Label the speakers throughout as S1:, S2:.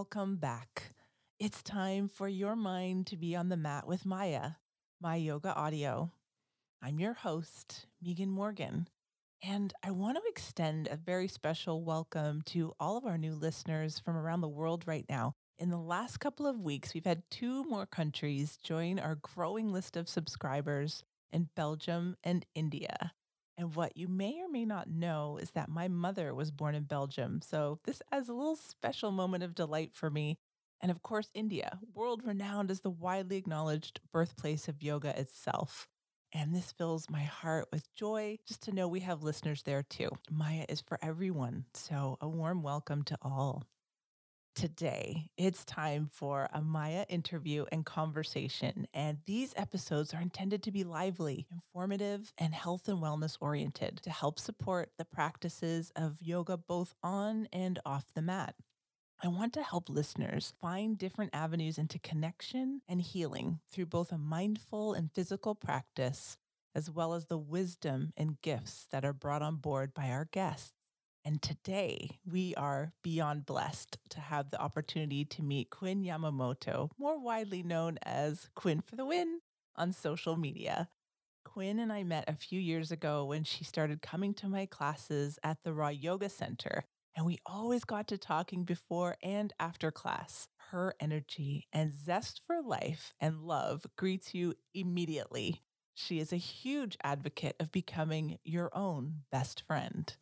S1: welcome back. It's time for your mind to be on the mat with Maya, my yoga audio. I'm your host, Megan Morgan, and I want to extend a very special welcome to all of our new listeners from around the world right now. In the last couple of weeks, we've had two more countries join our growing list of subscribers in Belgium and India. And what you may or may not know is that my mother was born in Belgium. So this adds a little special moment of delight for me. And of course, India, world renowned as the widely acknowledged birthplace of yoga itself. And this fills my heart with joy just to know we have listeners there too. Maya is for everyone. So a warm welcome to all. Today, it's time for a Maya interview and conversation. And these episodes are intended to be lively, informative, and health and wellness oriented to help support the practices of yoga both on and off the mat. I want to help listeners find different avenues into connection and healing through both a mindful and physical practice, as well as the wisdom and gifts that are brought on board by our guests. And today we are beyond blessed to have the opportunity to meet Quinn Yamamoto, more widely known as Quinn for the Win on social media. Quinn and I met a few years ago when she started coming to my classes at the Raw Yoga Center. And we always got to talking before and after class. Her energy and zest for life and love greets you immediately. She is a huge advocate of becoming your own best friend.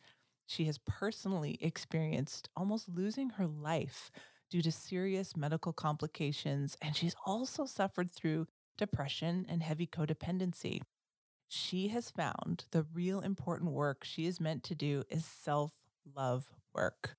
S1: She has personally experienced almost losing her life due to serious medical complications, and she's also suffered through depression and heavy codependency. She has found the real important work she is meant to do is self love work.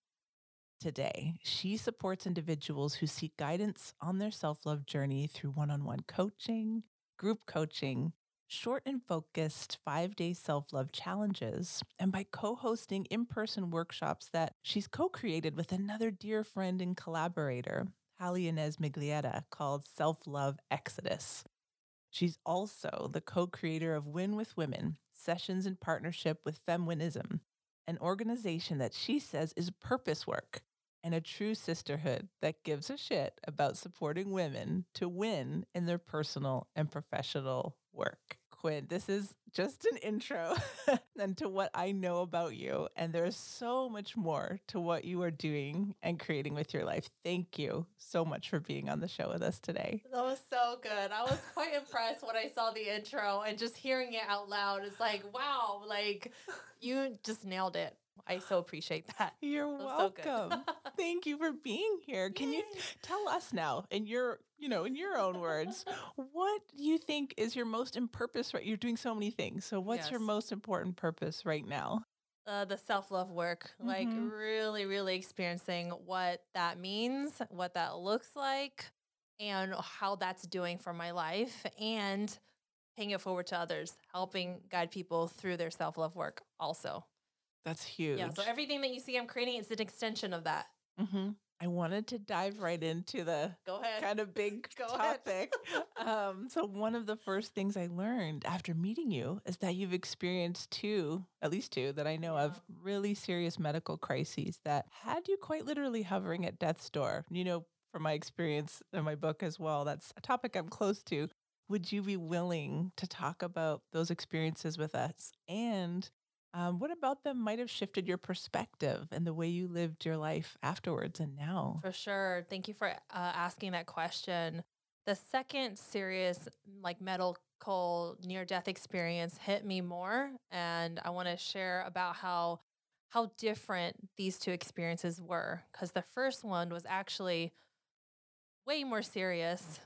S1: Today, she supports individuals who seek guidance on their self love journey through one on one coaching, group coaching, short and focused five day self love challenges, and by co hosting in person workshops that she's co created with another dear friend and collaborator, Hallie Inez Miglietta, called Self Love Exodus. She's also the co creator of Win with Women, sessions in partnership with Feminism, an organization that she says is purpose work and a true sisterhood that gives a shit about supporting women to win in their personal and professional work. Quinn, this is just an intro and to what I know about you. And there's so much more to what you are doing and creating with your life. Thank you so much for being on the show with us today.
S2: That was so good. I was quite impressed when I saw the intro and just hearing it out loud. It's like, wow, like you just nailed it. I so appreciate that.
S1: You're welcome. So Thank you for being here. Can Yay. you tell us now in your, you know, in your own words, what do you think is your most in purpose right? You're doing so many things. So what's yes. your most important purpose right now?
S2: Uh, the self love work, mm-hmm. like really, really experiencing what that means, what that looks like, and how that's doing for my life, and paying it forward to others, helping guide people through their self love work also.
S1: That's huge.
S2: Yeah. So everything that you see I'm creating is an extension of that.
S1: Mm-hmm. I wanted to dive right into the
S2: go ahead
S1: kind of big topic. um, so one of the first things I learned after meeting you is that you've experienced two, at least two, that I know yeah. of, really serious medical crises that had you quite literally hovering at death's door. You know, from my experience in my book as well, that's a topic I'm close to. Would you be willing to talk about those experiences with us and um, what about them might have shifted your perspective and the way you lived your life afterwards and now?
S2: For sure. Thank you for uh, asking that question. The second serious, like medical near death experience hit me more. And I want to share about how how different these two experiences were because the first one was actually way more serious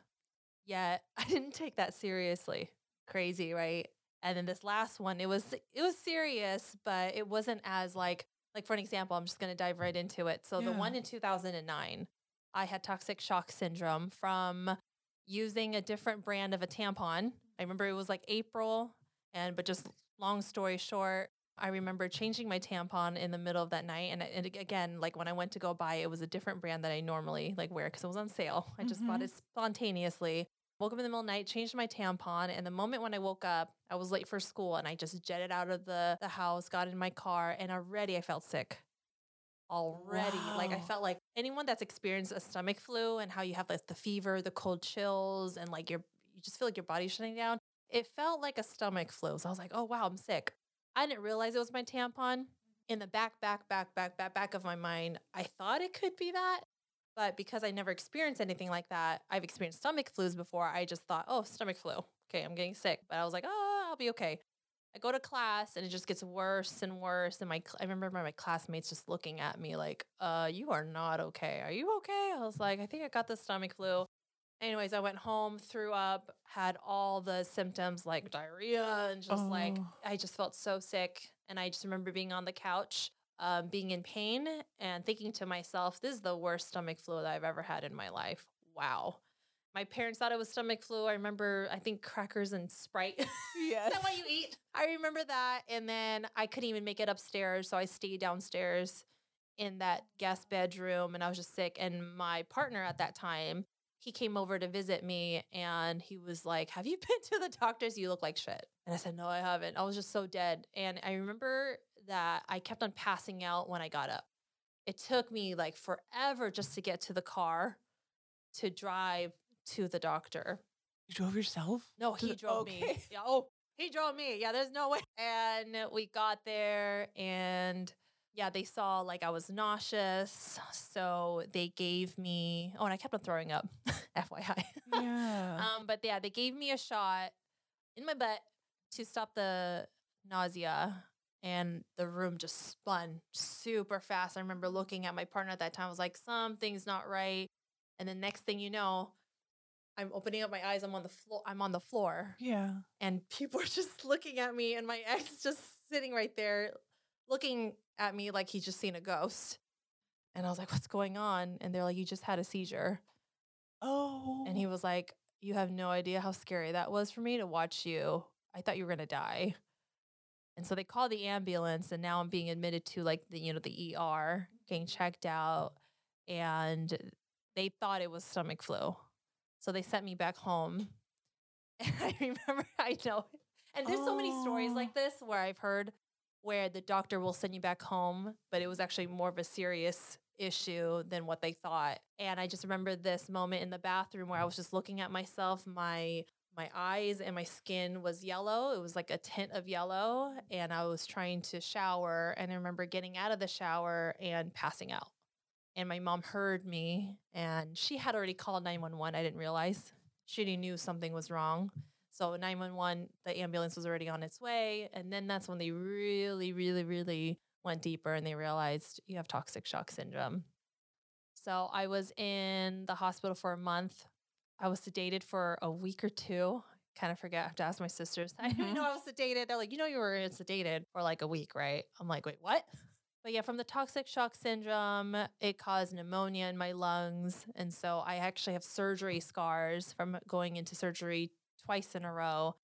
S2: yet i didn't take that seriously crazy right and then this last one, it was it was serious, but it wasn't as like like for an example, I'm just going to dive right into it. So yeah. the one in 2009, I had toxic shock syndrome from using a different brand of a tampon. I remember it was like April and but just long story short, I remember changing my tampon in the middle of that night and, and again, like when I went to go buy it, it was a different brand that I normally like wear cuz it was on sale. I just mm-hmm. bought it spontaneously woke up in the middle of the night, changed my tampon, and the moment when I woke up, I was late for school and I just jetted out of the, the house, got in my car, and already I felt sick. already. Like I felt like anyone that's experienced a stomach flu and how you have like the fever, the cold chills, and like your you just feel like your body's shutting down. It felt like a stomach flu. So I was like, oh wow, I'm sick. I didn't realize it was my tampon. In the back, back, back, back, back, back of my mind, I thought it could be that. But because I never experienced anything like that, I've experienced stomach flus before. I just thought, oh, stomach flu. Okay, I'm getting sick. But I was like, oh, I'll be okay. I go to class and it just gets worse and worse. And my, I remember my classmates just looking at me like, uh, you are not okay. Are you okay? I was like, I think I got the stomach flu. Anyways, I went home, threw up, had all the symptoms like diarrhea and just like,
S1: Oh.
S2: I just felt so sick. And I just remember being on the couch, um, being in pain and thinking to myself, this is the worst stomach flu that I've ever had in my life. Wow. My parents thought it was stomach flu. I remember, I think crackers and Sprite.
S1: Yes.
S2: Is that what you eat? I remember that. And then I couldn't even make it upstairs. So I stayed downstairs in that guest bedroom and I was just sick. And my partner at that time, he came over to visit me and he was like, Have you been to the doctors? You look like shit. And I said, No, I haven't. I was just so dead. And I remember that I kept on passing out when I got up. It took me like forever just to get to the car to drive to the doctor.
S1: You drove yourself?
S2: No, he drove me. Yeah, oh, he drove me. Yeah, there's no way. And we got there and yeah, they saw like I was nauseous. So they gave me, oh, and I kept on throwing up, FYI.
S1: Yeah.
S2: um, but yeah, they gave me a shot in my butt to stop the nausea. And the room just spun super fast. I remember looking at my partner at that time. I was like, something's not right. And the next thing you know, I'm opening up my eyes. I'm on the floor. I'm on the floor,
S1: yeah.
S2: and people are just looking at me, and my ex is just sitting right there, looking at me like he's just seen a ghost. And I was like, "What's going on?" And they're like, "You just had a seizure."
S1: Oh.
S2: And he oh. was like, You have no idea how scary that was for me to watch you. I thought you were gonna die. And so they called the ambulance and now I'm being admitted to like the, you know, the ER, getting checked out. And they thought it was stomach flu. So they sent me back home. And I remember I know and there's so many stories
S1: Oh.
S2: like this where I've heard where the doctor will send you back home, but it was actually more of a serious issue than what they thought. And I just remember this moment in the bathroom where I was just looking at myself, my my eyes and my skin was yellow. It was like a tint of yellow and I was trying to shower and I remember getting out of the shower and passing out. And my mom heard me and she had already called 911. I didn't realize. She knew something was wrong. So 911, the ambulance was already on its way. And then that's when they really, really, really went deeper and they realized you have toxic shock syndrome. So I was in the hospital for a month. I was sedated for a week or two. Kind of forget. I have to ask my sisters. I didn't
S1: Mhm.
S2: know I was sedated. They're like, you know, you were sedated for like a week, right? I'm like, wait, what? But yeah, from the toxic shock syndrome, it caused pneumonia in my lungs. And so I actually have surgery scars from going into surgery twice in a row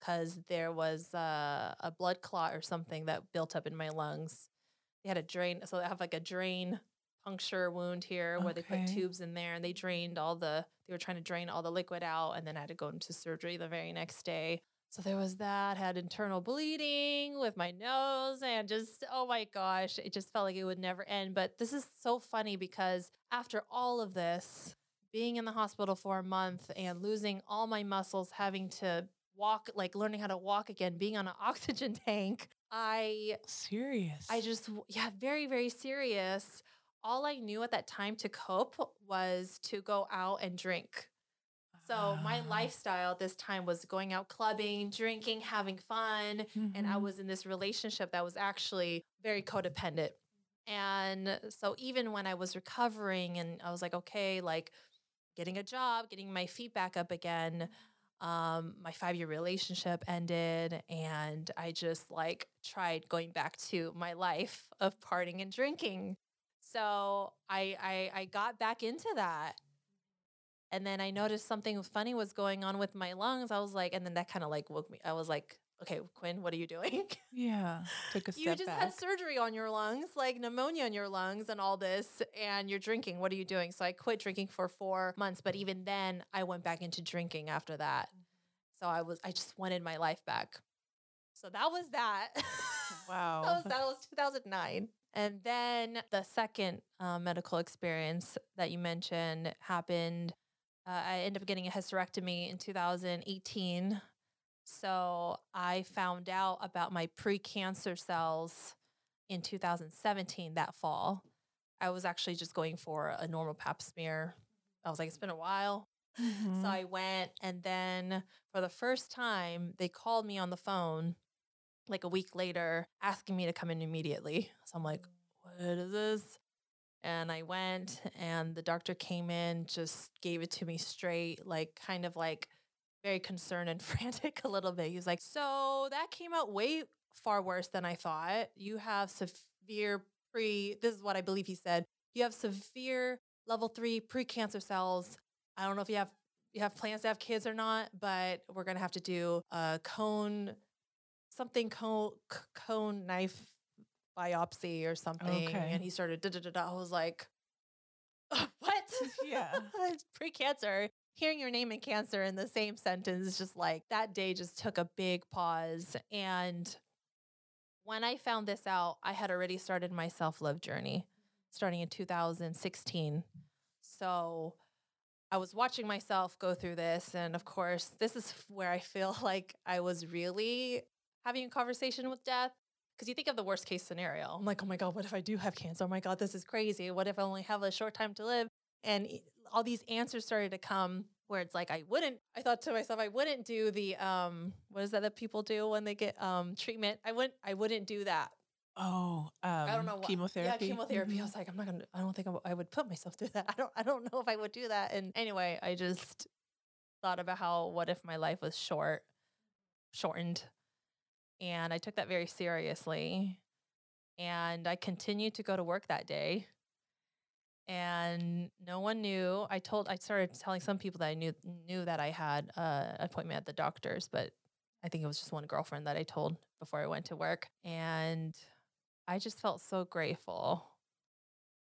S2: because there was uh, a blood clot or something that built up in my lungs. They had a drain, so I have like a drain puncture wound here where they put tubes in there and they drained all the, they were trying to drain all the liquid out. And then I had to go into surgery the very next day. So there was that, had internal bleeding with my nose and just, oh my gosh, it just felt like it would never end. But this is so funny because after all of this, being in the hospital for a month and losing all my muscles, having to walk, like learning how to walk again, being on an oxygen tank, I
S1: Serious.
S2: I just, yeah, very, very serious. All I knew at that time to cope was to go out and drink. So my
S1: Ah.
S2: lifestyle at this time was going out clubbing, drinking, having fun. And I
S1: Mhm.
S2: was in this relationship that was actually very codependent. And so even when I was recovering and I was like, okay, like getting a job, getting my feet back up again, um, my five year relationship ended. And I just like tried going back to my life of partying and drinking. So I, I, I got back into that. And then I noticed something funny was going on with my lungs. I was like, and then that kind of like woke me. I was like, okay, Quinn, what are you doing?
S1: Yeah. A step
S2: you just
S1: back.
S2: had surgery on your lungs, like pneumonia in your lungs and all this, and you're drinking. What are you doing? So I quit drinking for four months, but even then, I went back into drinking after that. So I was, I just wanted my life back. So that was that.
S1: Wow.
S2: that was that was 2009. And then the second uh, medical experience that you mentioned happened. Uh, I ended up getting a hysterectomy in 2018. So I found out about my precancer cells in 2017 that fall. I was actually just going for a normal pap smear. I was like, it's been a while.
S1: Mhm.
S2: So I went, and then for the first time, they called me on the phone like a week later, asking me to come in immediately. So I'm like, what is this? And I went, and the doctor came in, just gave it to me straight, like kind of like very concerned and frantic a little bit. He was like, So that came out way far worse than I thought. You have severe pre, this is what I believe he said. You have severe level three precancer cells. I don't know if you have you have plans to have kids or not, but we're gonna have to do a cone, something cone cone knife biopsy or something.
S1: Okay.
S2: And he started da da da da. I was like, what?
S1: Yeah.
S2: pre-cancer. Hearing your name and cancer in the same sentence is just like that day just took a big pause. And when I found this out, I had already started my self-love journey starting in 2016. So I was watching myself go through this. And of course, this is where I feel like I was really having a conversation with death. Because you think of the worst case scenario. I'm like, oh my God, what if I do have cancer? Oh my God, this is crazy. What if I only have a short time to live? And all these answers started to come where it's like I wouldn't I thought to myself I wouldn't do the um what is that that people do when they get um treatment I wouldn't I wouldn't do that
S1: Oh, um,
S2: I don't know what
S1: chemotherapy.
S2: yeah chemotherapy I
S1: Mhm.
S2: was like I'm not gonna I don't think I would put myself through that I don't I don't know if I would do that and anyway I just thought about how what if my life was short shortened and I took that very seriously and I continued to go to work that day and no one knew. I told I started telling some people that I knew knew that I had uh, an appointment at the doctor's, but I think it was just one girlfriend that I told before I went to work, and I just felt so grateful.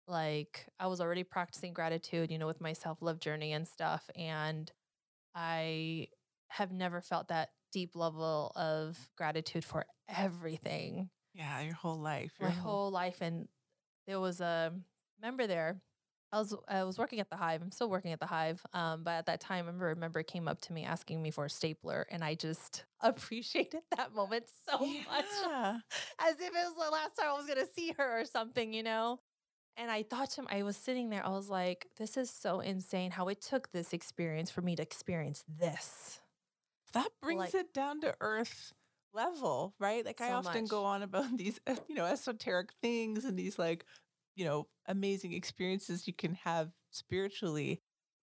S2: Like I was already practicing gratitude, you know, with my self love journey and stuff, and I have never felt that deep level of gratitude for everything.
S1: Yeah, your whole life.
S2: my
S1: Your
S2: whole life and there was a member there i was i was working at the hive i'm still working at the hive um, but at that time I remember a member came up to me asking me for a stapler and i just appreciated that moment so much as if it was the last time i was going to see her or something you know? And i thought to him i was sitting there i was like this is so insane how it took this experience for me to experience this
S1: That brings
S2: Like-
S1: it down to earth level, right? Like I
S2: So
S1: often go on about these, uh, you know, esoteric things and these like, you know, amazing experiences you can have spiritually.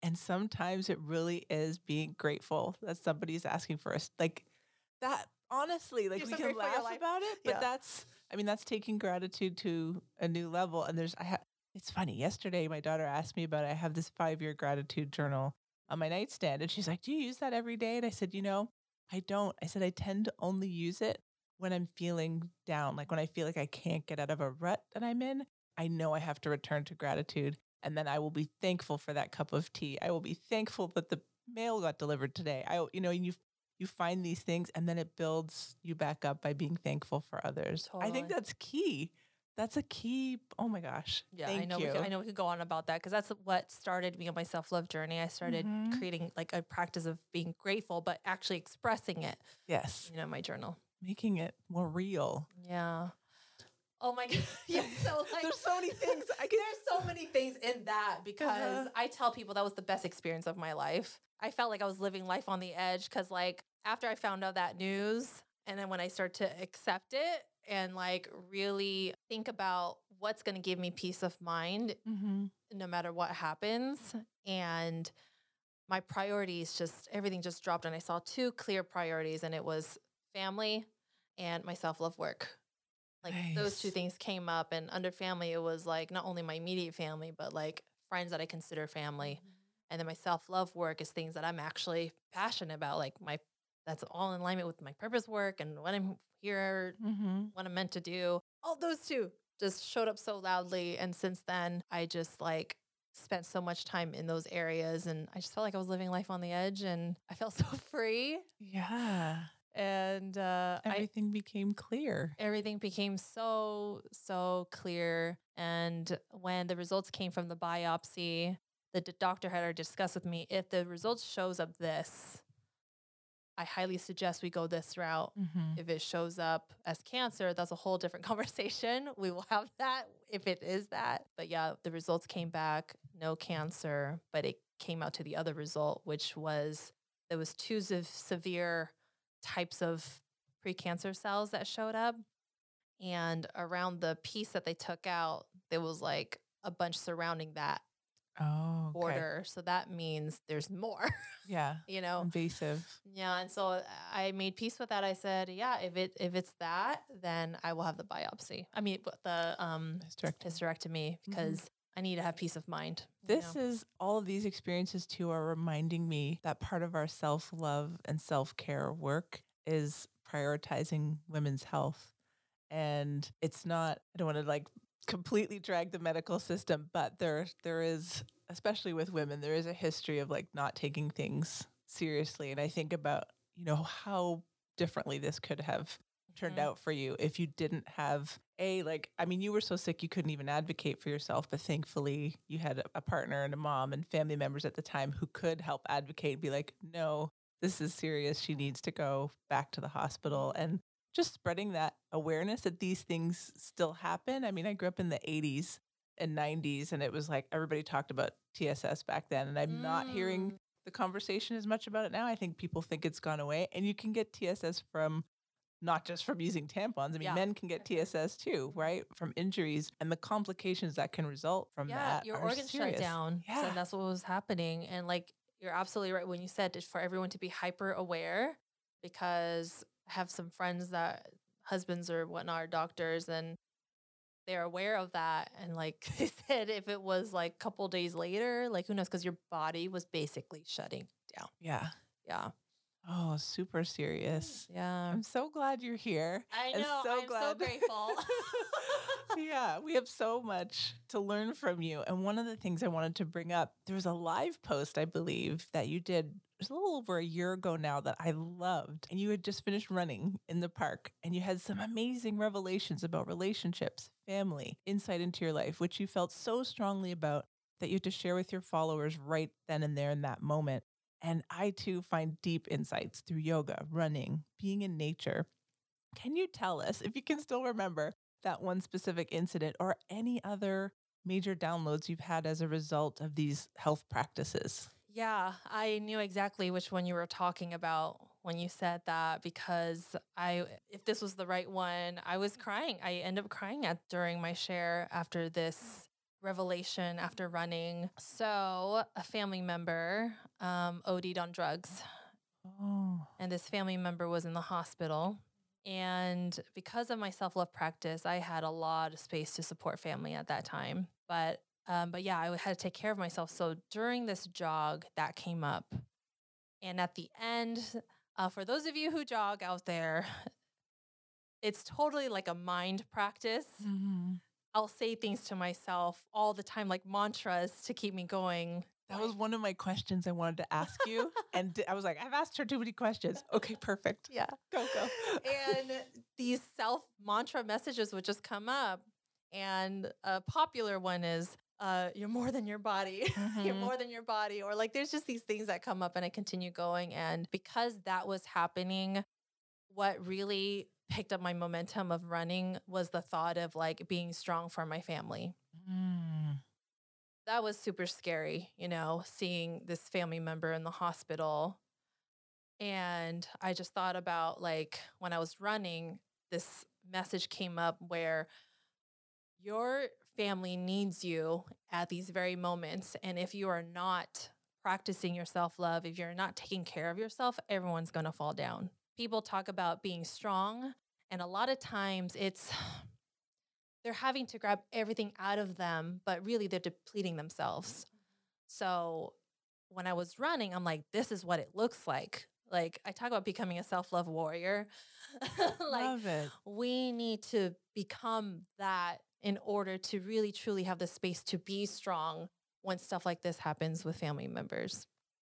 S1: And sometimes it really is being grateful that somebody's asking for us. Like that, honestly, like
S2: You're
S1: we
S2: so
S1: can
S2: grateful for your
S1: laugh about it, but
S2: Yeah.
S1: that's, I mean, that's taking gratitude to a new level. And there's, I have, it's funny. Yesterday, my daughter asked me about it. I have this five year gratitude journal on my nightstand. And she's like, Do you use that every day? And I said, You know, I don't. I said, I tend to only use it when I'm feeling down, like when I feel like I can't get out of a rut that I'm in. I know I have to return to gratitude. And then I will be thankful for that cup of tea. I will be thankful that the mail got delivered today. I, you know, and you you find these things and then it builds you back up by being thankful for others. I think that's key. That's a key. Oh my gosh.
S2: Yeah,
S1: Thank
S2: I know.
S1: you.
S2: We could, I know we could go on about that because that's what started me on my self love journey. I started
S1: Mhm.
S2: creating like a practice of being grateful, but actually expressing it.
S1: Yes.
S2: You know, my journal.
S1: Making it more real.
S2: Yeah. Oh my god. yeah. So like,
S1: There's so many things I can
S2: there's so many things in that because
S1: Uh-huh.
S2: I tell people that was the best experience of my life. I felt like I was living life on the edge because like after I found out that news and then when I start to accept it and like really think about what's going to give me peace of mind
S1: Mm-hmm.
S2: no matter what happens. And my priorities just everything just dropped and I saw two clear priorities and it was family and my self-love work. Like those two things came up and under family it was like not only my immediate family but like friends that I consider family. And then my self-love work is things that I'm actually passionate about like my that's all in alignment with my purpose work and what I'm here
S1: Mm-hmm.
S2: what I'm meant to do. All those two just showed up so loudly. And since then, I just like spent so much time in those areas and I just felt like I was living life on the edge and I felt so free.
S1: Yeah.
S2: and uh, I,
S1: Everything became clear.
S2: everything became so so clear and when the results came from the biopsy the doctor had already discussed with me if the results shows up this i highly suggest we go this route.
S1: Mhm.
S2: if it shows up as cancer that's a whole different conversation. We will have that if it is that. But yeah the results came back no cancer but it came out to the other result which was there was two sev- severe types of precancer cells that showed up. And around the piece that they took out there was like a bunch surrounding that
S1: Oh, okay.
S2: border so that means there's more
S1: Yeah.
S2: you know
S1: Invasive.
S2: yeah and so i made peace with that i said yeah if it if it's that then i will have the biopsy i mean the um
S1: Hysterectomy.
S2: hysterectomy because i need to have peace of mind you
S1: Mm-hmm. This
S2: know?
S1: is all of these experiences too are reminding me that part of our self love and self care work is prioritizing women's health. And it's not, I don't want to like completely drag the medical system, but there there is, especially with women, there is a history of like not taking things seriously. And I think about, you know, how differently this could have turned
S2: Mhm.
S1: out for you if you didn't have a like i mean you were so sick you couldn't even advocate for yourself but thankfully you had a, a partner and a mom and family members at the time who could help advocate and be like no this is serious she needs to go back to the hospital and just spreading that awareness that these things still happen i mean i grew up in the 80s and 90s and it was like everybody talked about tss back then and i'm not hearing
S2: Mm.
S1: the conversation as much about it now. I think people think it's gone away, and you can get TSS from not just from using tampons. I mean,
S2: Yeah.
S1: men can get TSS too, right? From injuries and the complications that can result from
S2: yeah,
S1: that.
S2: your organs
S1: serious.
S2: shut down.
S1: Yeah.
S2: So that's what was happening. And like you're absolutely right when you said it's for everyone to be hyper aware because I have some friends that husbands or whatnot are doctors and they're aware of that. And like they said, if it was like a couple days later, like who knows, because your body was basically shutting down.
S1: Yeah.
S2: Yeah.
S1: Oh, super serious.
S2: Yeah.
S1: I'm so glad you're here.
S2: I know.
S1: so
S2: I'm so
S1: glad-
S2: grateful.
S1: yeah, we have so much to learn from you. And one of the things I wanted to bring up, there was a live post, I believe, that you did was a little over a year ago now that I loved. And you had just finished running in the park and you had some amazing revelations about relationships, family, insight into your life, which you felt so strongly about that you had to share with your followers right then and there in that moment. And I too find deep insights through yoga, running, being in nature. Can you tell us, if you can still remember, that one specific incident or any other major downloads you've had as a result of these health practices?
S2: Yeah, I knew exactly which one you were talking about when you said that because I if this was the right one, I was crying. I ended up crying at during my share after this revelation after running. So, a family member um OD'd on drugs
S1: Oh,
S2: and this family member was in the hospital. And because of my self love practice, I had a lot of space to support family at that time. But um, but yeah, I had to take care of myself. So during this jog, that came up, and at the end, uh, for those of you who jog out there, it's totally like a mind practice.
S1: Mhm.
S2: I'll say things to myself all the time, like mantras to keep me going.
S1: that was one of my questions I wanted to ask you. and I was like, I've asked her too many questions. Okay, perfect.
S2: Yeah.
S1: Go, go.
S2: and these self mantra messages would just come up. And a popular one is, uh, you're more than your body. you're
S1: Mhm.
S2: more than your body. Or like there's just these things that come up and I continue going. And because that was happening, what really picked up my momentum of running was the thought of like being strong for my family.
S1: Mm.
S2: That was super scary, you know, seeing this family member in the hospital. And I just thought about like when I was running, this message came up where your family needs you at these very moments. And if you are not practicing your self love, if you're not taking care of yourself, everyone's going to fall down. People talk about being strong, and a lot of times it's they're having to grab everything out of them, but really they're depleting themselves. So when I was running, I'm like, this is what it looks like. Like I talk about becoming a self-love warrior. like
S1: Love it.
S2: we need to become that in order to really truly have the space to be strong when stuff like this happens with family members.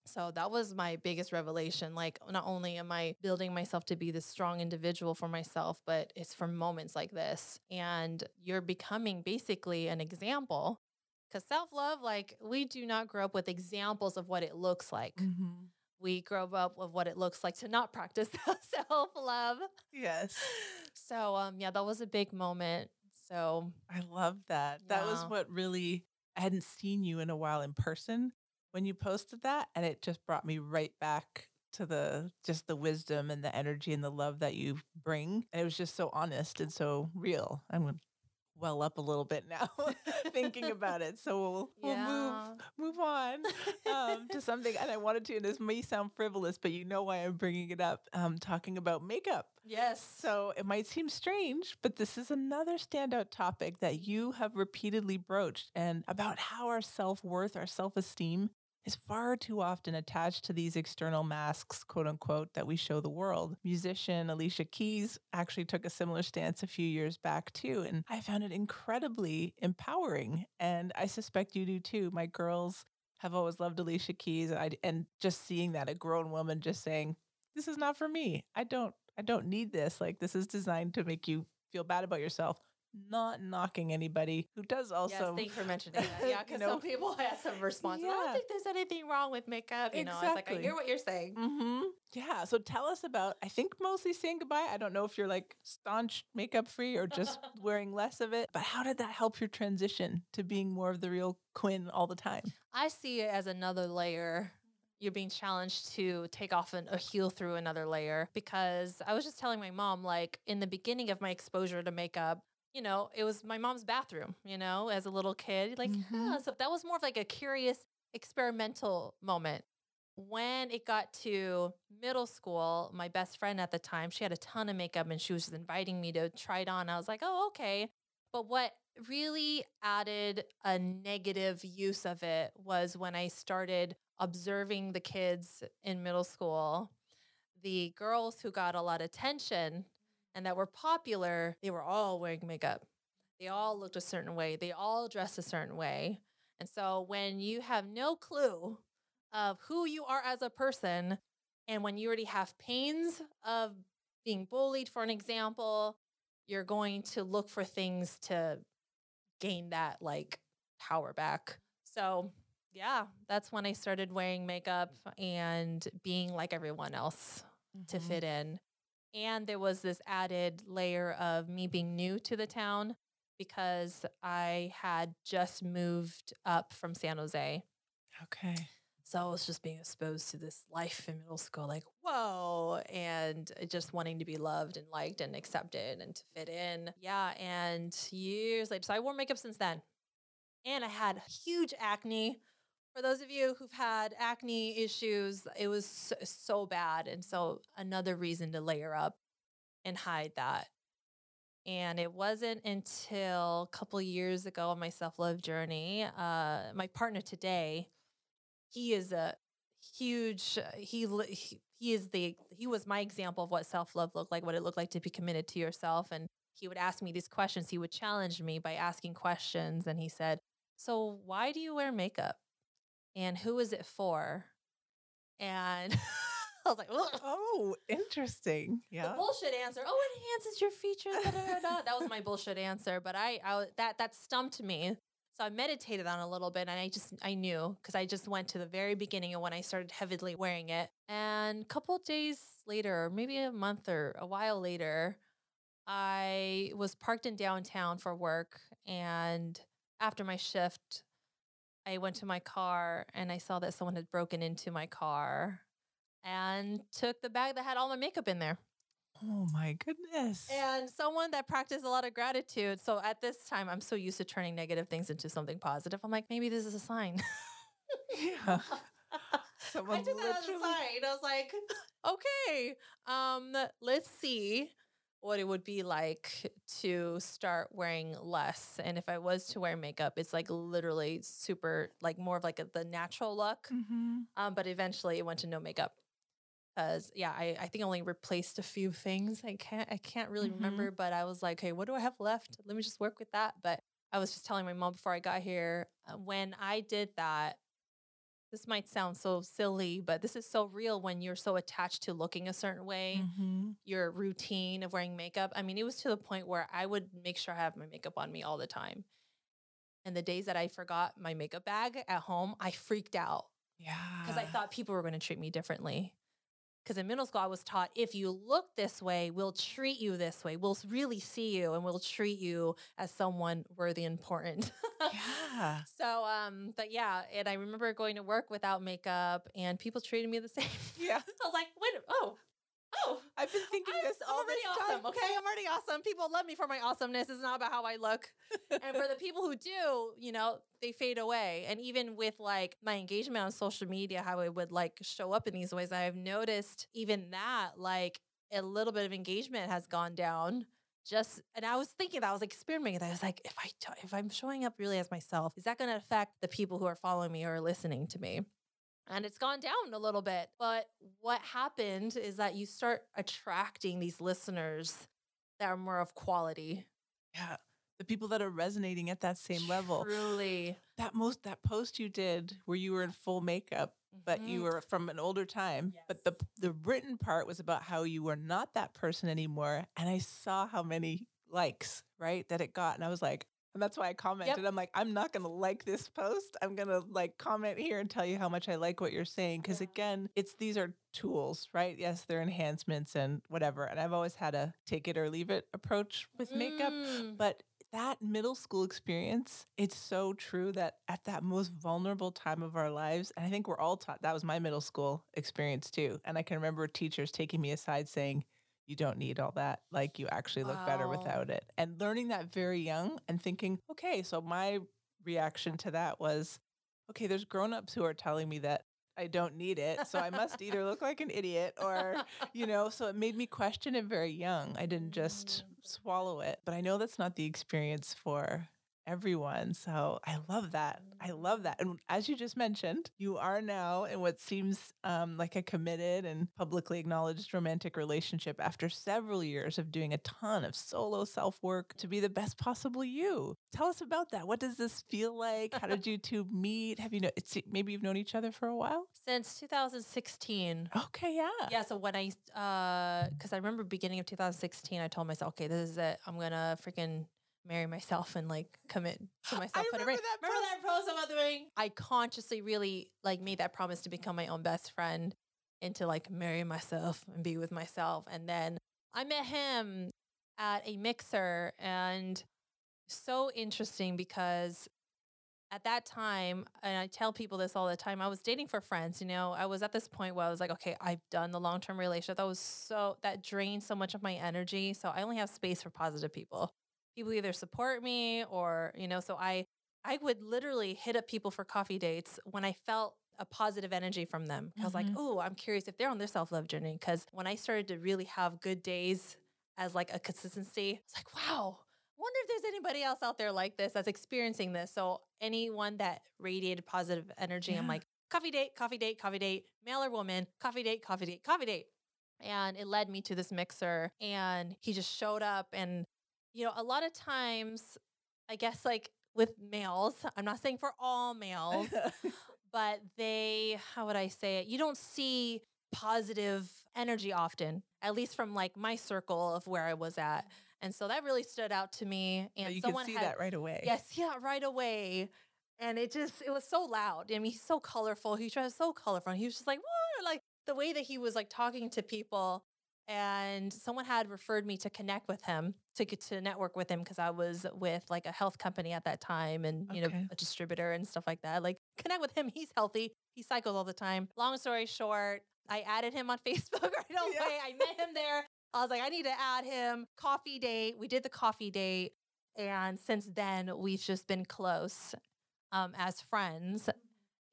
S2: So that was my biggest revelation. Like, not only am I building myself to be this strong individual for myself, but it's from moments like this. And you're becoming basically an example. Because self love, like, we do not grow up with examples of what it looks like.
S1: Mm-hmm.
S2: We grow up with what it looks like to not practice self love.
S1: Yes.
S2: So, um, yeah, that was a big moment. So,
S1: I love that. That was what really, I hadn't seen you in a while in person when you posted that. And it just brought me right back to the just the wisdom and the energy and the love that you bring. And it was just so honest and so real. I'm well up a little bit now thinking about it. So we'll, we'll move move on um, to something. And I wanted to, and this may sound frivolous, but you know why I'm bringing it up. Um, talking about makeup.
S2: yes.
S1: So it might seem strange, but this is another standout topic that you have repeatedly broached and about how our self worth, our self esteem is far too often attached to these external masks, quote unquote, that we show the world. Musician Alicia Keys actually took a similar stance a few years back too, and I found it incredibly empowering. And I suspect you do too. My girls have always loved Alicia Keys, and, I, and just seeing that a grown woman just saying, "This is not for me. I don't I don't need this. Like this is designed to make you feel bad about yourself. Not knocking anybody who does also.
S2: yes, thank you for mentioning that. Yeah,
S1: you
S2: because
S1: know,
S2: some people have some response. I don't think there's anything wrong with makeup. You know, I was like, I hear what you're saying.
S1: hmm Yeah. So tell us about. I think mostly saying goodbye. I don't know if you're like staunch makeup free or just wearing less of it. But how did that help your transition to being more of the real Quinn all the time?
S2: I see it as another layer. You're being challenged to take off an, a heel through another layer because I was just telling my mom, like, in the beginning of my exposure to makeup, you know, it was my mom's bathroom, you know, as a little kid. Like, huh,
S1: Mhm.
S2: so that was more of like a curious experimental moment. When it got to middle school, my best friend at the time, she had a ton of makeup and she was just inviting me to try it on. I was like, oh, okay. But what really added a negative use of it was when I started observing the kids in middle school. The girls who got a lot of attention and that were popular, they were all wearing makeup. They all looked a certain way. They all dressed a certain way. And so when you have no clue of who you are as a person, and when you already have pains of being bullied, for an example, you're going to look for things to gain that like power back. So, yeah, that's when I started wearing makeup and being like everyone else to
S1: Mhm.
S2: fit in. And there was this added layer of me being new to the town because I had just moved up from San Jose.
S1: Okay.
S2: So I was just being exposed to this life in middle school, like, whoa, and just wanting to be loved and liked and accepted and to fit in. Yeah. And years later, so I wore makeup since then. And I had huge acne. For those of you who've had acne issues, it was so, so bad. And so another reason to layer up and hide that. And it wasn't until a couple years ago on my self love journey, uh, my partner today, he is a huge he, he he is the he was my example of what self-love looked like what it looked like to be committed to yourself and he would ask me these questions he would challenge me by asking questions and he said so why do you wear makeup and who is it for and i was like "Ugh."
S1: Oh, interesting.
S2: the
S1: Yeah.
S2: bullshit answer oh it enhances your features da, da, da, da." that was my bullshit answer but I that that stumped me so I meditated on it a little bit and I just I knew because I just went to the very beginning of when I started heavily wearing it. And a couple of days later, or maybe a month or a while later, I was parked in downtown for work and after my shift, I went to my car and I saw that someone had broken into my car and took the bag that had all my makeup in there.
S1: Oh my goodness.
S2: And someone that practiced a lot of gratitude. So at this time, I'm so used to turning negative things into something positive. I'm like, maybe this is a sign.
S1: yeah.
S2: I
S1: Someone
S2: took that as a sign. I was like, okay, um, let's see what it would be like to start wearing less. And if I was to wear makeup, it's like literally super, like more of like a, the natural look.
S1: Mhm.
S2: Um, but eventually it went to no makeup. Cause yeah, I, I think I only replaced a few things. I can't I can't really
S1: Mhm.
S2: remember, but I was like, hey, what do I have left? Let me just work with that. But I was just telling my mom before I got here, uh, when I did that, this might sound so silly, but this is so real when you're so attached to looking a certain way,
S1: Mm-hmm.
S2: your routine of wearing makeup. I mean, it was to the point where I would make sure I have my makeup on me all the time. And the days that I forgot my makeup bag at home, I freaked out
S1: Yeah.
S2: because I thought people were going to treat me differently. Because in middle school, I was taught if you look this way, we'll treat you this way. We'll really see you and we'll treat you as someone worthy and important.
S1: Yeah.
S2: So, um, but yeah, and I remember going to work without makeup and people treated me the same.
S1: Yeah.
S2: I was like, wait, oh,
S1: I've been thinking
S2: I'm,
S1: this all
S2: already
S1: this
S2: awesome.
S1: time.
S2: Okay, I'm already awesome. People love me for my awesomeness. It's not about how I look. and for the people who do, you know, they fade away. And even with like my engagement on social media, how it would like show up in these ways, I've noticed even that like a little bit of engagement has gone down. Just and I was thinking that I was experimenting. that. I was like, if I if I'm showing up really as myself, is that going to affect the people who are following me or listening to me? And it's gone down a little bit. But what happened is that you start attracting these listeners that are more of quality.
S1: Yeah. The people that are resonating at that same level.
S2: Truly.
S1: That most that post you did where you were in full makeup, but you
S2: Mhm.
S1: were from an older time. But the the written part was about how you were not that person anymore. And I saw how many likes, right, that it got. And I was like, and that's why I commented. I'm like, I'm not gonna like this post. I'm gonna like comment here and tell you how much I like what you're saying. Cause
S2: Yeah.
S1: again, it's these are tools, right? Yes, they're enhancements and whatever. And I've always had a take it or leave it approach with makeup.
S2: Mm.
S1: But that middle school experience, it's so true that at that most vulnerable time of our lives, and I think we're all taught that was my middle school experience too. And I can remember teachers taking me aside saying, you don't need all that. Like you actually look better without it. And learning that very young and thinking, okay, so my reaction to that was, okay, there's grown-ups who are telling me that I don't need it. So I must either look like an idiot or you know, so it made me question it very young. I didn't just mm. swallow it, but I know that's not the experience for everyone. So I love that. I love that. And as you just mentioned, you are now in what seems um, like a committed and publicly acknowledged romantic relationship after several years of doing a ton of solo self work to be the best possible you. Tell us about that. What does this feel like? How did you two meet? Have you know? It's maybe you've known each other for a while.
S2: Since 2016.
S1: Okay, yeah.
S2: Yeah, so when I, uh, because I remember beginning of 2016, I told myself, okay, this is it. I'm gonna freaking marry myself and like commit to myself. put a
S1: remember that
S2: remember that post about the ring? I consciously really like made that promise to become my own best friend and to like marry myself and be with myself. And then I met him at a mixer and so interesting because at that time, and I tell people this all the time, I was dating for friends. You know, I was at this point where I was like, okay, I've done the long term relationship. That was so, that drained so much of my energy. So I only have space for positive people. People either support me or, you know, so I, I would literally hit up people for coffee dates when I felt a positive energy from them. I was like, oh, I'm curious if they're on their self love journey. Cause when I started to really have good days as like a consistency, it's like, wow, wonder if there's anybody else out there like this that's experiencing this. So anyone that radiated positive energy, I'm like, coffee date, coffee date, coffee date, male or woman, coffee date, coffee date, coffee date. And it led me to this mixer and he just showed up. And, you know, a lot of times, I guess like with males, I'm not saying for all males, but they, how would I say it? You don't see positive energy often, at least from like my circle of where I was at. Mm-hmm. And so that really stood out to me.
S1: So
S2: And
S1: you could
S2: someone
S1: see
S2: had,
S1: that right away.
S2: Yes, yeah, right away. And it just, it was so loud. I mean, he's so colorful. He was so colorful. He was just like, what? Like the way that he was like talking to people. And someone had referred me to connect with him, to get to network with him because I was with like a health company at that time and, you know, a distributor and stuff like that. Like connect with him. He's healthy. He cycles all the time. Long story short, I added him on Facebook right away.
S1: Yeah.
S2: I met him there. I was like, I need to add him. Coffee date. We did the coffee date. And since then, we've just been close um, as friends.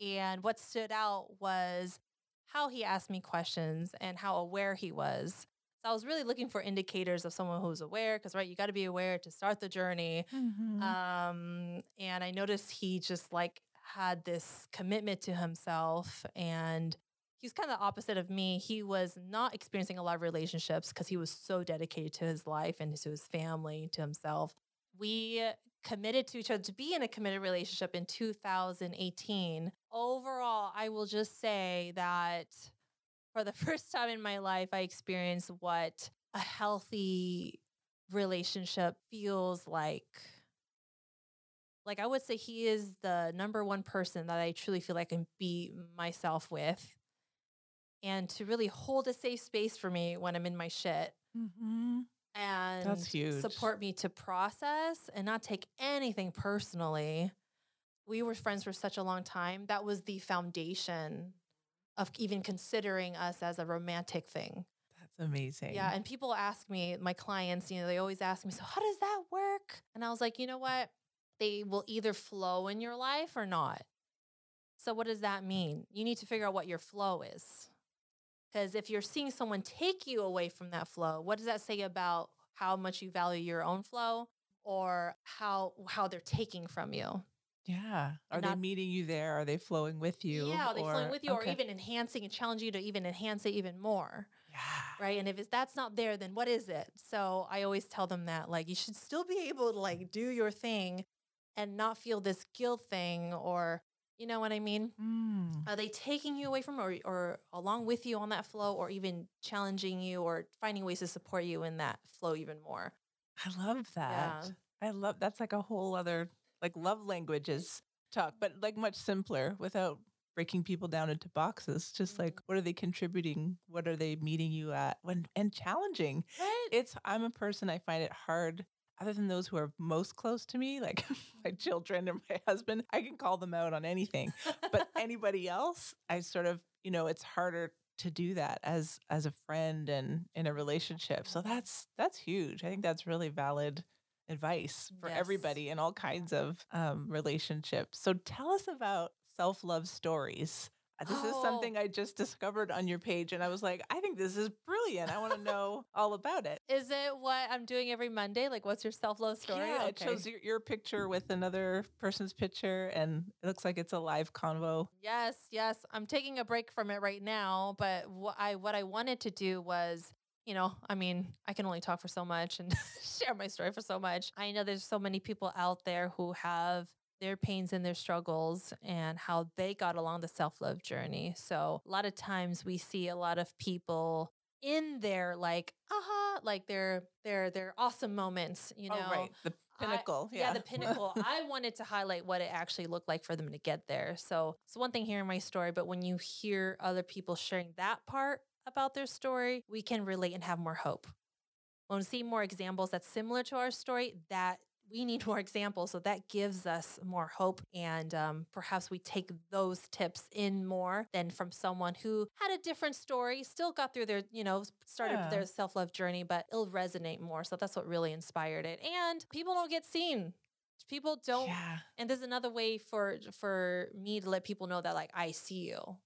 S2: And what stood out was how he asked me questions and how aware he was. So I was really looking for indicators of someone who's aware, because, right, you got to be aware to start the journey.
S1: Mhm.
S2: Um, and I noticed he just like had this commitment to himself and he was kind of the opposite of me. He was not experiencing a lot of relationships because he was so dedicated to his life and to his family, to himself. We committed to each other to be in a committed relationship in 2018. Overall, I will just say that for the first time in my life, I experienced what a healthy relationship feels like. Like, I would say he is the number one person that I truly feel like I can be myself with. And to really hold a safe space for me when I'm in my shit
S1: Mm-hmm.
S2: and
S1: huge.
S2: support me to process and not take anything personally. We were friends for such a long time. That was the foundation of even considering us as a romantic thing.
S1: That's amazing.
S2: Yeah. And people ask me, my clients, you know, they always ask me, so how does that work? And I was like, you know what? They will either flow in your life or not. So, what does that mean? You need to figure out what your flow is. Because if you're seeing someone take you away from that flow, what does that say about how much you value your own flow or how how they're taking from you?
S1: Yeah. Are they meeting you there? Are they flowing with you?
S2: Yeah, are they flowing with you or even enhancing and challenging you to even enhance it even more?
S1: Yeah.
S2: right? And if it's, that's not there, then what is it? So I always tell them that like you should still be able to like do your thing and not feel this guilt thing or you know what I mean?
S1: Mm.
S2: Are they taking you away from or or along with you on that flow or even challenging you or finding ways to support you in that flow even more?
S1: I love that. I love that's like a whole other like love languages talk, but like much simpler without breaking people down into boxes. Just like mm-hmm. what are they contributing? What are they meeting you at? When and challenging.
S2: Right?
S1: It's I'm a person I find it hard other than those who are most close to me, like my children and my husband, I can call them out on anything. But anybody else, I sort of, you know, it's harder to do that as as a friend and in a relationship. So that's that's huge. I think that's really valid advice for
S2: Yes.
S1: everybody in all kinds of um, relationships. So tell us about self love stories. Uh, This is
S2: Oh.
S1: something I just discovered on your page, and I was like, I think this is brilliant. I want to know all about it.
S2: Is it what I'm doing every Monday? Like what's your self-love story?
S1: Yeah, it shows your, your picture with another person's picture, and it looks like it's a live convo.
S2: Yes, yes. I'm taking a break from it right now, but what I what I wanted to do was, you know, I mean, I can only talk for so much and share my story for so much. I know there's so many people out there who have their pains and their struggles and how they got along the self-love journey. So, a lot of times we see a lot of people in their like, aha, like their their their awesome moments, you oh, know.
S1: oh, right, the
S2: I-
S1: pinnacle.
S2: yeah.
S1: yeah,
S2: the pinnacle. I wanted to highlight what it actually looked like for them to get there. So it's one thing hearing my story, but when you hear other people sharing that part about their story, we can relate and have more hope. When we see more examples that's similar to our story, that we need more examples. So that gives us more hope. And um, perhaps we take those tips in more than from someone who had a different story, still got through their, you know, started
S1: Yeah.
S2: their self love journey, but it'll resonate more. So that's what really inspired it. And people don't get seen. People don't
S1: yeah.
S2: and there's another way for for me to let people know that like I see you.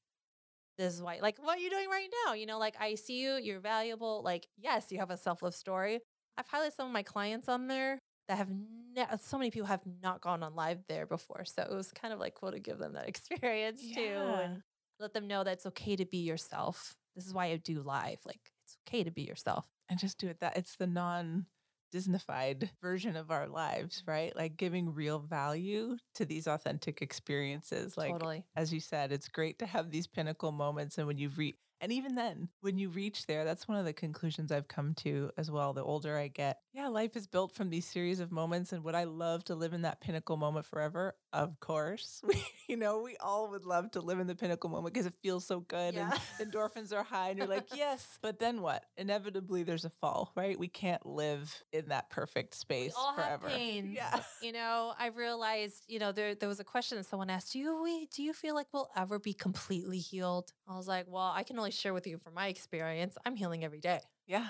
S2: This is why like what are you doing right now? You know, like I see you, you're valuable. Like, yes, you have a self-love story. I've highlighted some of my clients on there that have ne- uh, so many people have not gone on live there before. So it was kind of like cool to give them that experience too and let them know that it's okay to be yourself. This is why I do live. Like it's okay to be yourself.
S1: and just do it that it's the non Disneyfied version of our lives, right? Like giving real value to these authentic experiences. Like
S2: totally.
S1: as you said, it's great to have these pinnacle moments. And when you've reached, and even then, when you reach there, that's one of the conclusions I've come to as well. The older I get, yeah, life is built from these series of moments. And would I love to live in that pinnacle moment forever? Of course. you know, we all would love to live in the pinnacle moment because it feels so good
S2: Yeah.
S1: and endorphins are high. And you're like, yes. But then what? Inevitably, there's a fall, right? We can't live in that perfect space
S2: we all
S1: forever.
S2: have pains.
S1: Yeah.
S2: You know, I realized, you know, there there was a question that someone asked, Do you we do you feel like we'll ever be completely healed? I was like, Well, I can only share with you from my experience. I'm healing every day.
S1: Yeah.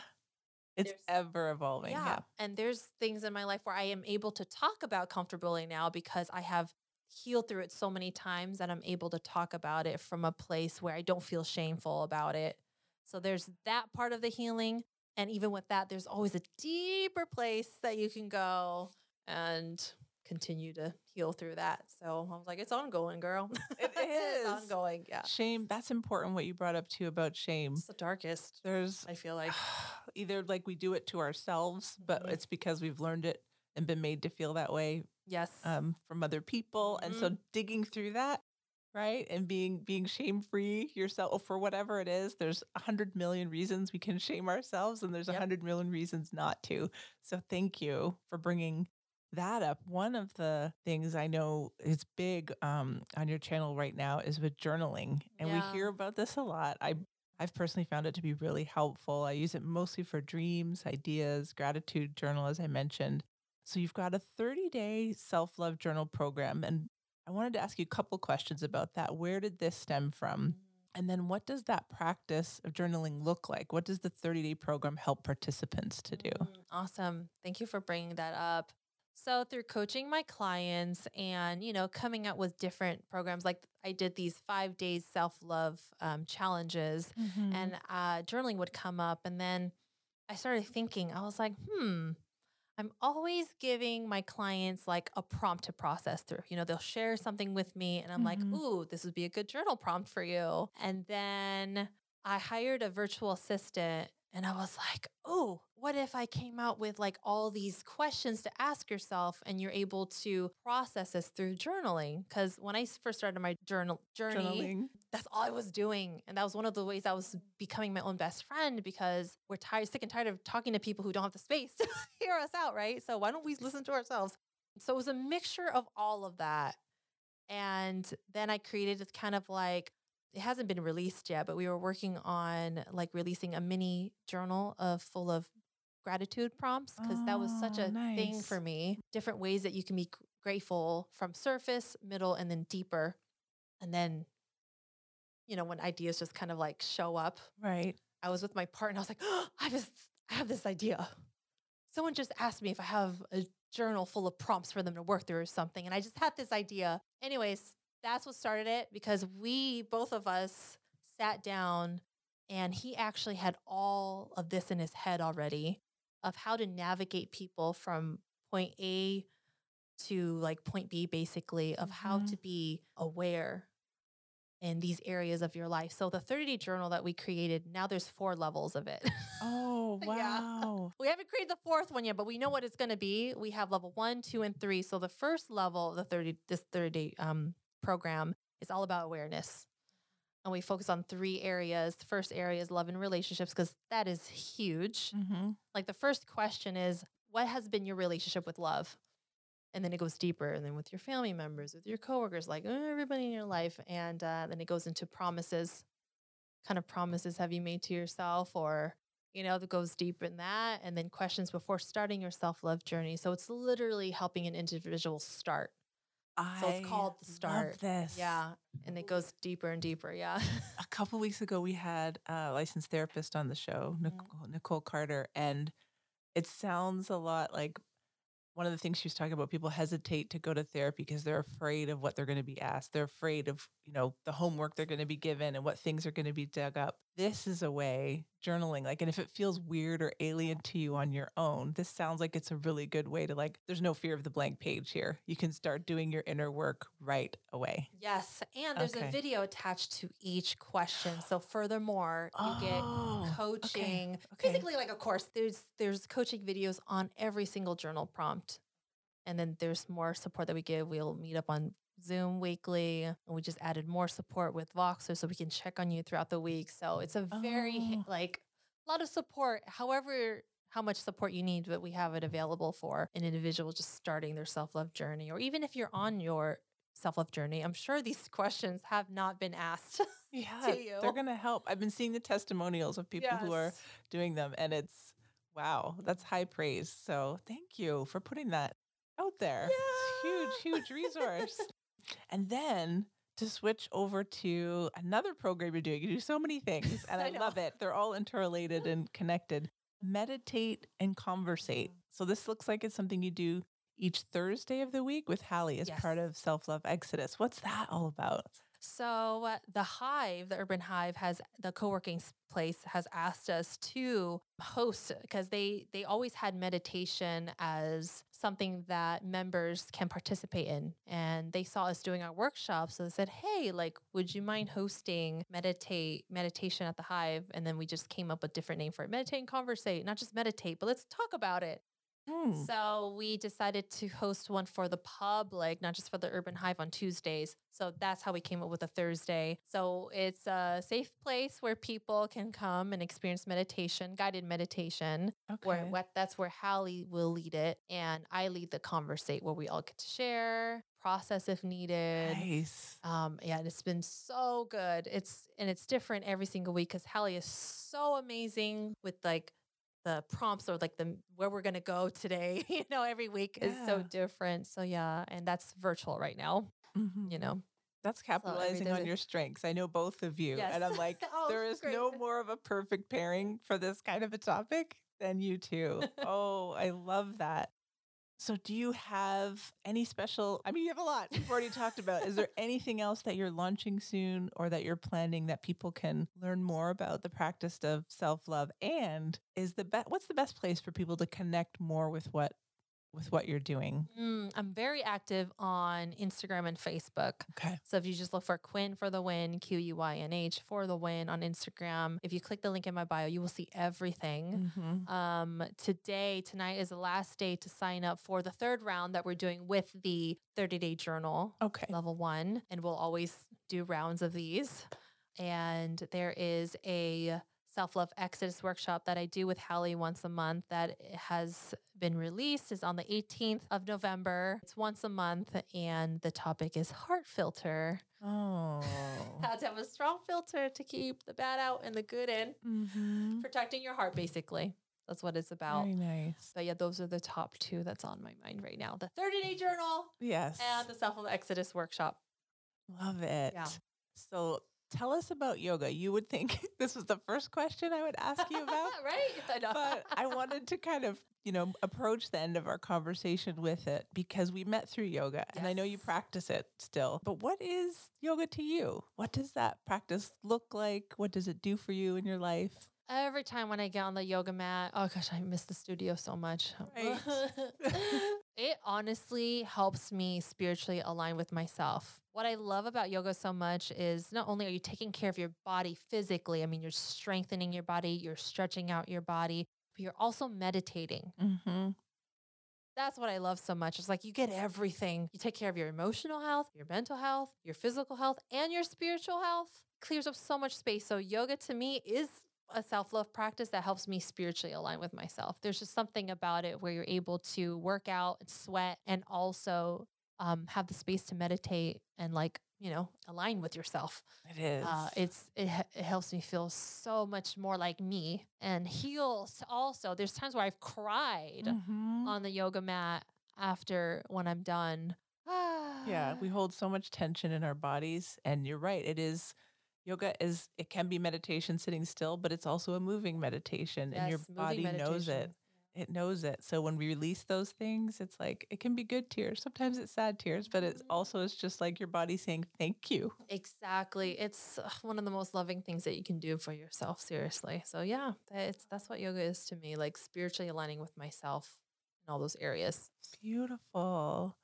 S1: It's
S2: There's-
S1: ever evolving. Yeah.
S2: And there's things in my life where I am able to talk about comfortability now because I have healed through it so many times that I'm able to talk about it from a place where I don't feel shameful about it. So there's that part of the healing. And even with that, there's always a deeper place that you can go and continue to heal through that. So I was like, it's ongoing, girl.
S1: It
S2: it's ongoing. Yeah.
S1: Shame. That's important what you brought up too about shame.
S2: It's the darkest,
S1: There's
S2: I feel like.
S1: either like we do it to ourselves, but
S2: Mhm.
S1: it's because we've learned it and been made to feel that way
S2: Yes.
S1: um, from other people, and so digging through that, right, and being being shame free yourself for whatever it is. There's a hundred million reasons we can shame ourselves, and there's a
S2: Yep.
S1: hundred million reasons not to. So thank you for bringing that up. One of the things I know is big um, on your channel right now is with journaling, and
S2: Yeah.
S1: we hear about this a lot. I I've personally found it to be really helpful. I use it mostly for dreams, ideas, gratitude journal, as I mentioned. So you've got a 30 day self love journal program. And I wanted to ask you a couple questions about that. Where did this stem from? And then what does that practice of journaling look like? What does the 30 day program help participants to do?
S2: Mm, Awesome. Thank you for bringing that up. So through coaching my clients and, you know, coming up with different programs, like I did these five days self-love um, challenges
S1: Mm-hmm.
S2: and uh, journaling would come up. And then I started thinking, I was like, hmm, I'm always giving my clients like a prompt to process through. You know, they'll share something with me and I'm
S1: Mhm.
S2: like, ooh, this would be a good journal prompt for you. And then I hired a virtual assistant and I was like, oh, what if I came out with like all these questions to ask yourself and you're able to process this through journaling? Because when I first started my journal journey,
S1: Journaling.
S2: that's all I was doing. And that was one of the ways I was becoming my own best friend because we're tired, sick and tired of talking to people who don't have the space to hear us out, right? So why don't we listen to ourselves? So it was a mixture of all of that. And then I created this kind of like, it hasn't been released yet, but we were working on like releasing a mini journal of full of gratitude prompts because that was such
S1: Oh,
S2: a thing for me. Different ways that you can be grateful from surface, middle, and then deeper. And then, you know, when ideas just kind of like show up,
S1: Right.
S2: I was with my partner. I was like, oh, I just I have this idea. Someone just asked me if I have a journal full of prompts for them to work through or something. And I just had this idea. Anyways, that's what started it because we, both of us, sat down and he actually had all of this in his head already of how to navigate people from point A to like point B, basically, of how
S1: Mhm.
S2: to be aware in these areas of your life. So the 30 day journal that we created, now there's four levels of it.
S1: Oh,
S2: Yeah.
S1: wow.
S2: we haven't created the fourth one yet, but we know what it's going to be. We have level one, two, and three. So the first level of the 30, this 30 day um, program is all about awareness. And we focus on three areas. The first area is love and relationships because that is huge.
S1: Mm-hmm.
S2: Like the first question is, what has been your relationship with love? And then it goes deeper, and then with your family members, with your coworkers, like uh, everybody in your life. And uh, then it goes into promises. Kind of promises have you made to yourself, or you know, that goes deep in that. And then questions before starting your self love journey. So it's literally helping an individual start. So it's called the start.
S1: This.
S2: Yeah, and it goes deeper and deeper. Yeah.
S1: a couple weeks ago we had a licensed therapist on the show
S2: Mhm.
S1: nicole, nicole carter and it sounds a lot like one of the things she was talking about people hesitate to go to therapy because they're afraid of what they're going to be asked they're afraid of you know the homework they're going to be given and what things are going to be dug up this is a way journaling like and if it feels weird or alien to you on your own this sounds like it's a really good way to like there's no fear of the blank page here you can start doing your inner work right away
S2: Yes, and there's
S1: Okay.
S2: a video attached to each question. So furthermore, you get
S1: Oh, okay,
S2: coaching.
S1: okay.
S2: Basically like a course. There's there's coaching videos on every single journal prompt. And then there's more support that we give. We'll meet up on Zoom weekly. And we just added more support with Voxer so we can check on you throughout the week. So it's a very
S1: Oh.
S2: like a lot of support. However, how much support you need, but we have it available for an individual just starting their self-love journey. Or even if you're on your self-love journey, I'm sure these questions have not been asked.
S1: Yeah,
S2: you.
S1: they're gonna help. I've been seeing the testimonials of people who are doing them, and it's wow, that's high praise. So thank you for putting that out there. It's a huge, huge resource. And then to switch over to another program you're doing, you do so many things, and
S2: I
S1: I, love it. They're all interrelated and connected. Meditate and conversate. Mm. So this looks like it's something you do each Thursday of the week with Hallie as part of Self Love Exodus. What's that all about?
S2: So the Hive, the Urban Hive, has the co-working place has asked us to host because they they always had meditation as something that members can participate in, and they saw us doing our workshops, so they said, "Hey, like, would you mind hosting meditate meditation at the Hive?" And then we just came up with different name for it: meditate and conversate, not just meditate, but let's talk about it.
S1: Mm.
S2: So we decided to host one for the public, not just for the Urban Hive on Tuesdays. So that's how we came up with a Thursday. So it's a safe place where people can come and experience meditation, guided meditation. Where
S1: Okay.
S2: what that's where Hallie will lead it, and I lead the conversate where we all get to share, process if needed.
S1: Nice.
S2: Um, yeah, and it's been so good. It's and it's different every single week because Hallie is so amazing with like the prompts or like the where we're gonna go today. You know, every week is so different. So yeah, and that's virtual right now.
S1: Mhm.
S2: You know,
S1: That's capitalizing
S2: day
S1: on your strengths. I know both of you.
S2: Yes.
S1: And I'm like,
S2: Oh,
S1: there is
S2: great.
S1: no more of a perfect pairing for this kind of a topic than you two. oh, I love that. So, do you have any special? I mean, you have a lot. We've already talked about. Is there anything else that you're launching soon or that you're planning that people can learn more about the practice of self love? And is the best? What's the best place for people to connect more with what with what you're doing?
S2: Mm, I'm very active on Instagram and Facebook.
S1: Okay.
S2: So if you just look for Quynh for the win, Q U Y N H for the win on Instagram, if you click the link in my bio, you will see everything.
S1: Mm-hmm.
S2: Um, today, tonight is the last day to sign up for the third round that we're doing with the 30 day journal,
S1: Okay.
S2: level one. And we'll always do rounds of these. And there is a self love exodus workshop that I do with Hallie once a month that has been released, is on the 18th of November. It's once a month, and the topic is heart filter.
S1: Oh.
S2: How to have a strong filter to keep the bad out and the good in,
S1: mm-hmm.
S2: protecting your heart, basically. That's what it's about.
S1: Very nice.
S2: But yeah, those are the top two that's on my mind right now the 30 day journal
S1: Yes.
S2: and the self love exodus workshop.
S1: Love it.
S2: Yeah.
S1: So tell us about yoga. You would think this was the first question I would ask you about,
S2: right? I
S1: but I wanted to kind of, you know, approach the end of our conversation with it because we met through yoga and I know you practice it still. But what is yoga to you? What does that practice look like? What does it do for you in your life?
S2: Every time when I get on the yoga mat, oh gosh, I miss the studio so much.
S1: Right.
S2: it honestly helps me spiritually align with myself. What I love about yoga so much is not only are you taking care of your body physically, I mean, you're strengthening your body, you're stretching out your body, but you're also meditating.
S1: Mm-hmm.
S2: That's what I love so much. It's like you get everything. You take care of your emotional health, your mental health, your physical health, and your spiritual health. Clears up so much space. So, yoga to me is a self love practice that helps me spiritually align with myself. There's just something about it where you're able to work out and sweat and also um, have the space to meditate and, like, you know, align with yourself.
S1: It is.
S2: Uh, it's it, it helps me feel so much more like me and heals also. There's times where I've cried
S1: Mhm.
S2: on the yoga mat after when I'm done.
S1: Yeah, we hold so much tension in our bodies. And you're right. It is yoga is it can be meditation sitting still, but it's also a moving meditation and your
S2: Yes,
S1: body knows it. It knows it. So when we release those things, it's like it can be good tears. Sometimes it's sad tears, but it
S2: Mhm.
S1: also is just like your body saying thank you.
S2: Exactly. It's one of the most loving things that you can do for yourself, seriously. So yeah, that's that's what yoga is to me, like spiritually aligning with myself in all those areas.
S1: Beautiful.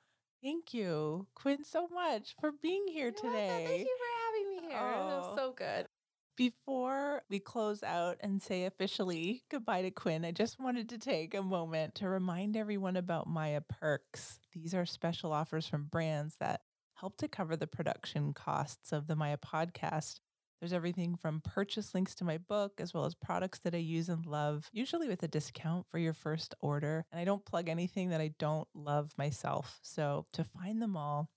S1: Thank you, Quynh, so much for being here
S2: You're welcome.
S1: today.
S2: Thank you for having me here. That
S1: Oh.
S2: was so good.
S1: Before we close out and say officially goodbye to Quynh, I just wanted to take a moment to remind everyone about Maya Perks. These are special offers from brands that help to cover the production costs of the Maya podcast. There's everything from purchase links to my book, as well as products that I use and love, usually with a discount for your first order. And I don't plug anything that I don't love myself. So to find them all,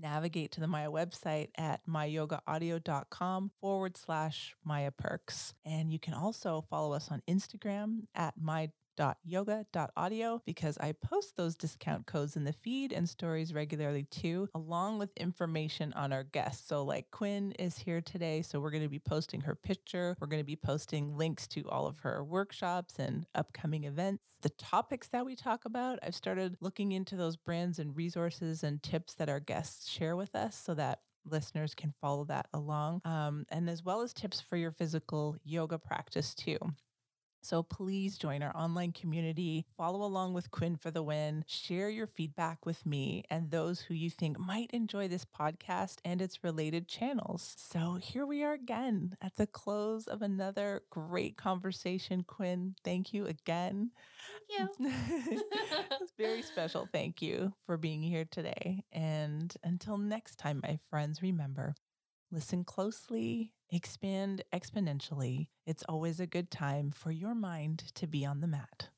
S1: navigate to the Maya website at myyogaaudio.com forward slash Maya Perks. And you can also follow us on Instagram at my.yoga.audio because I post those discount codes in the feed and stories regularly too, along with information on our guests. So, like Quynh is here today, so we're going to be posting her picture. We're going to be posting links to all of her workshops and upcoming events. The topics that we talk about, I've started looking into those brands and resources and tips that our guests share with us so that listeners can follow that along, um, and as well as tips for your physical yoga practice too. So please join our online community, follow along with Quynh for the win, share your feedback with me and those who you think might enjoy this podcast and its related channels. So here we are again at the close of another great conversation. Quynh, thank you again.
S2: Thank you.
S1: it's very special. Thank you for being here today. And until next time, my friends, remember listen closely, expand exponentially. It's always a good time for your mind to be on the mat.